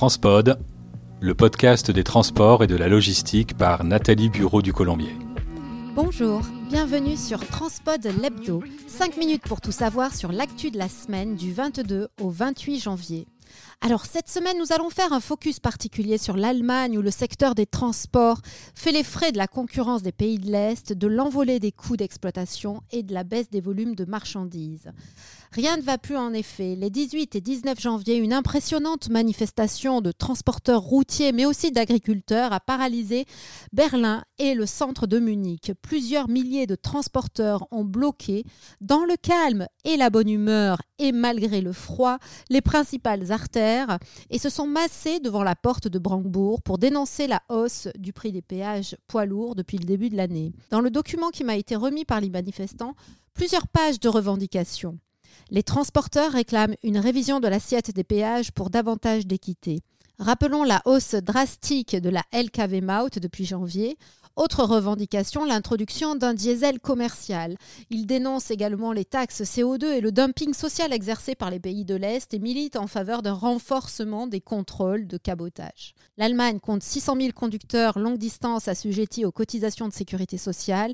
Transpod, le podcast des transports et de la logistique par Nathalie Bureau du Colombier. Bonjour, bienvenue sur Transpod l'Hebdo, 5 minutes pour tout savoir sur l'actu de la semaine du 22 au 28 janvier. Alors cette semaine, nous allons faire un focus particulier sur l'Allemagne où le secteur des transports fait les frais de la concurrence des pays de l'Est, de l'envolée des coûts d'exploitation et de la baisse des volumes de marchandises. Rien ne va plus en effet. Les 18 et 19 janvier, une impressionnante manifestation de transporteurs routiers mais aussi d'agriculteurs a paralysé Berlin et le centre de Munich. Plusieurs milliers de transporteurs ont bloqué, dans le calme et la bonne humeur et malgré le froid, les principales artères et se sont massés devant la porte de Brandebourg pour dénoncer la hausse du prix des péages poids lourds depuis le début de l'année. Dans le document qui m'a été remis par les manifestants, plusieurs pages de revendications. Les transporteurs réclament une révision de l'assiette des péages pour davantage d'équité. Rappelons la hausse drastique de la LKV Maut depuis janvier. Autre revendication, l'introduction d'un diesel commercial. Il dénonce également les taxes CO2 et le dumping social exercé par les pays de l'Est et milite en faveur d'un renforcement des contrôles de cabotage. L'Allemagne compte 600 000 conducteurs longue distance assujettis aux cotisations de sécurité sociale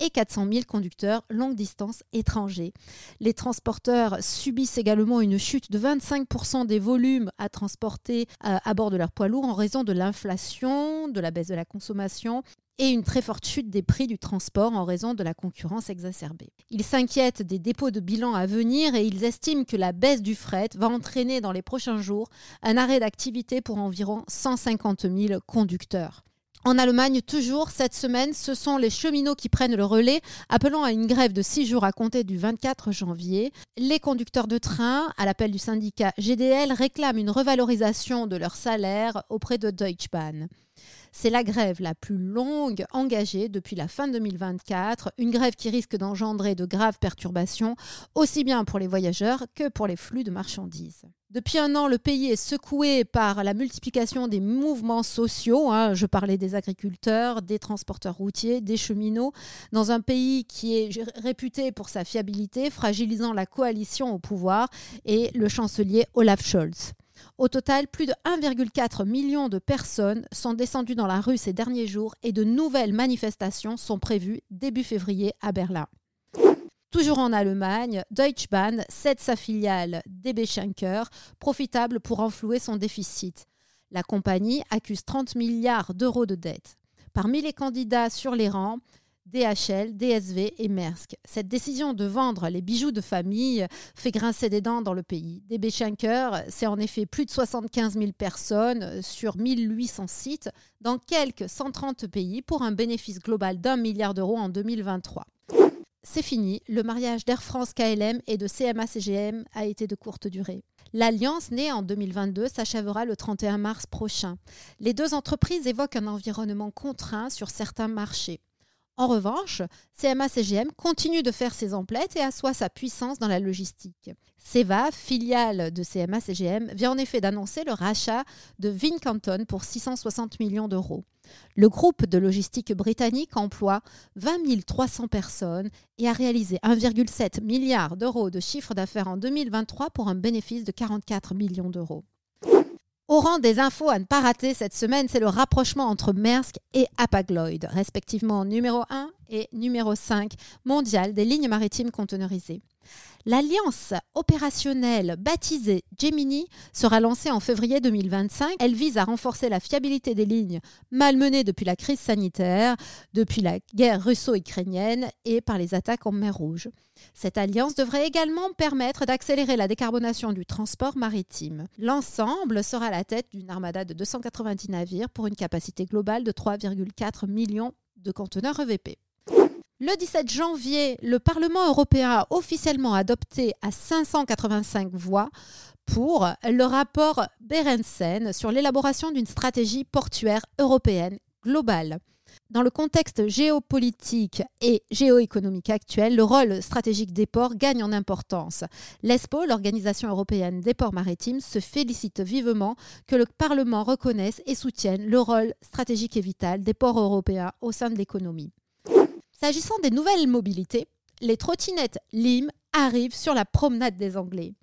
et 400 000 conducteurs longue distance étrangers. Les transporteurs subissent également une chute de 25% des volumes à transporter à, euh, à bord de leurs poids lourds en raison de l'inflation, de la baisse de la consommation et une très forte chute des prix du transport en raison de la concurrence exacerbée. Ils s'inquiètent des dépôts de bilan à venir et ils estiment que la baisse du fret va entraîner dans les prochains jours un arrêt d'activité pour environ 150 000 conducteurs. En Allemagne, toujours cette semaine, ce sont les cheminots qui prennent le relais, appelant à une grève de six jours à compter du 24 janvier. Les conducteurs de train, à l'appel du syndicat GDL, réclament une revalorisation de leur salaire auprès de Deutsche Bahn. C'est la grève la plus longue engagée depuis la fin 2024, une grève qui risque d'engendrer de graves perturbations, aussi bien pour les voyageurs que pour les flux de marchandises. Depuis un an, le pays est secoué par la multiplication des mouvements sociaux. Hein. Je parlais des agriculteurs, des transporteurs routiers, des cheminots, dans un pays qui est réputé pour sa fiabilité, fragilisant la coalition au pouvoir et le chancelier Olaf Scholz. Au total, plus de 1,4 million de personnes sont descendues dans la rue ces derniers jours et de nouvelles manifestations sont prévues début février à Berlin. Toujours en Allemagne, Deutsche Bahn cède sa filiale DB Schenker, profitable pour enflouer son déficit. La compagnie accuse 30 milliards d'euros de dettes. Parmi les candidats sur les rangs, DHL, DSV et Maersk. Cette décision de vendre les bijoux de famille fait grincer des dents dans le pays. DB Schenker, c'est en effet plus de 75 000 personnes sur 1800 sites dans quelques 130 pays pour un bénéfice global d'un milliard d'euros en 2023. C'est fini, le mariage d'Air France KLM et de CMA CGM a été de courte durée. L'alliance née en 2022 s'achèvera le 31 mars prochain. Les deux entreprises évoquent un environnement contraint sur certains marchés. En revanche, CMA-CGM continue de faire ses emplettes et assoit sa puissance dans la logistique. Seva, filiale de CMA-CGM, vient en effet d'annoncer le rachat de Vincanton pour 660 millions d'euros. Le groupe de logistique britannique emploie 20 300 personnes et a réalisé 1,7 milliard d'euros de chiffre d'affaires en 2023 pour un bénéfice de 44 millions d'euros. Au des infos à ne pas rater cette semaine, c'est le rapprochement entre Maersk et Hapag-Lloyd, respectivement numéro 1 et numéro 5 mondial des lignes maritimes conteneurisées. L'alliance opérationnelle baptisée Gemini sera lancée en février 2025. Elle vise à renforcer la fiabilité des lignes malmenées depuis la crise sanitaire, depuis la guerre russo-ukrainienne et par les attaques en mer Rouge. Cette alliance devrait également permettre d'accélérer la décarbonation du transport maritime. L'ensemble sera à la tête d'une armada de 290 navires pour une capacité globale de 3,4 millions de conteneurs EVP. Le 17 janvier, le Parlement européen a officiellement adopté à 585 voix pour le rapport Berensen sur l'élaboration d'une stratégie portuaire européenne globale. Dans le contexte géopolitique et géoéconomique actuel, le rôle stratégique des ports gagne en importance. L'ESPO, l'Organisation européenne des ports maritimes, se félicite vivement que le Parlement reconnaisse et soutienne le rôle stratégique et vital des ports européens au sein de l'économie. S'agissant des nouvelles mobilités, les trottinettes LIM arrivent sur la promenade des Anglais.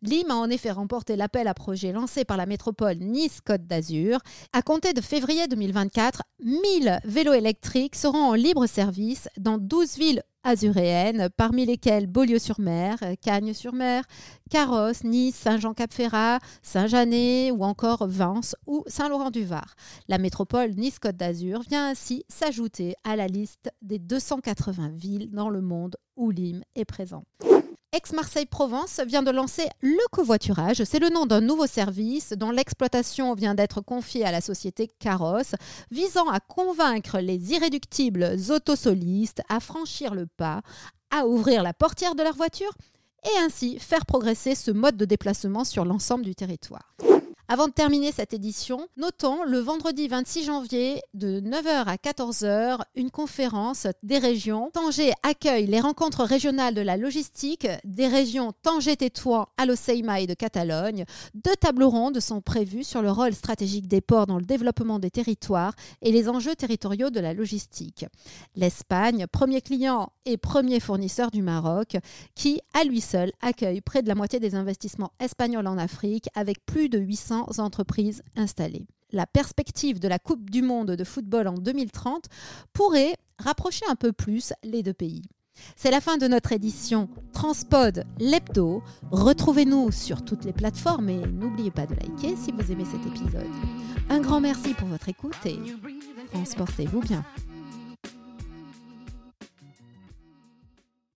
Lim a en effet remporté l'appel à projet lancé par la métropole Nice-Côte d'Azur. À compter de février 2024, 1000 vélos électriques seront en libre service dans 12 villes azuréennes, parmi lesquelles Beaulieu-sur-Mer, Cagnes-sur-Mer, Carrosse, Nice, Saint-Jean-Cap-Ferrat, Saint-Janet ou encore Vence ou Saint-Laurent-du-Var. La métropole Nice-Côte d'Azur vient ainsi s'ajouter à la liste des 280 villes dans le monde où Lim est présent. Aix-Marseille-Provence vient de lancer le covoiturage. C'est le nom d'un nouveau service dont l'exploitation vient d'être confiée à la société Caros, visant à convaincre les irréductibles autosolistes à franchir le pas, à ouvrir la portière de leur voiture et ainsi faire progresser ce mode de déplacement sur l'ensemble du territoire. Avant de terminer cette édition, notons le vendredi 26 janvier de 9h à 14h une conférence des régions. Tanger accueille les rencontres régionales de la logistique des régions Tanger-Tétouan, Aloseima et de Catalogne. Deux tables rondes sont prévues sur le rôle stratégique des ports dans le développement des territoires et les enjeux territoriaux de la logistique. L'Espagne, premier client et premier fournisseur du Maroc, qui à lui seul accueille près de la moitié des investissements espagnols en Afrique avec plus de 800 entreprises installées. La perspective de la Coupe du Monde de football en 2030 pourrait rapprocher un peu plus les deux pays. C'est la fin de notre édition Transpod Lepto. Retrouvez-nous sur toutes les plateformes et n'oubliez pas de liker si vous aimez cet épisode. Un grand merci pour votre écoute et transportez-vous bien.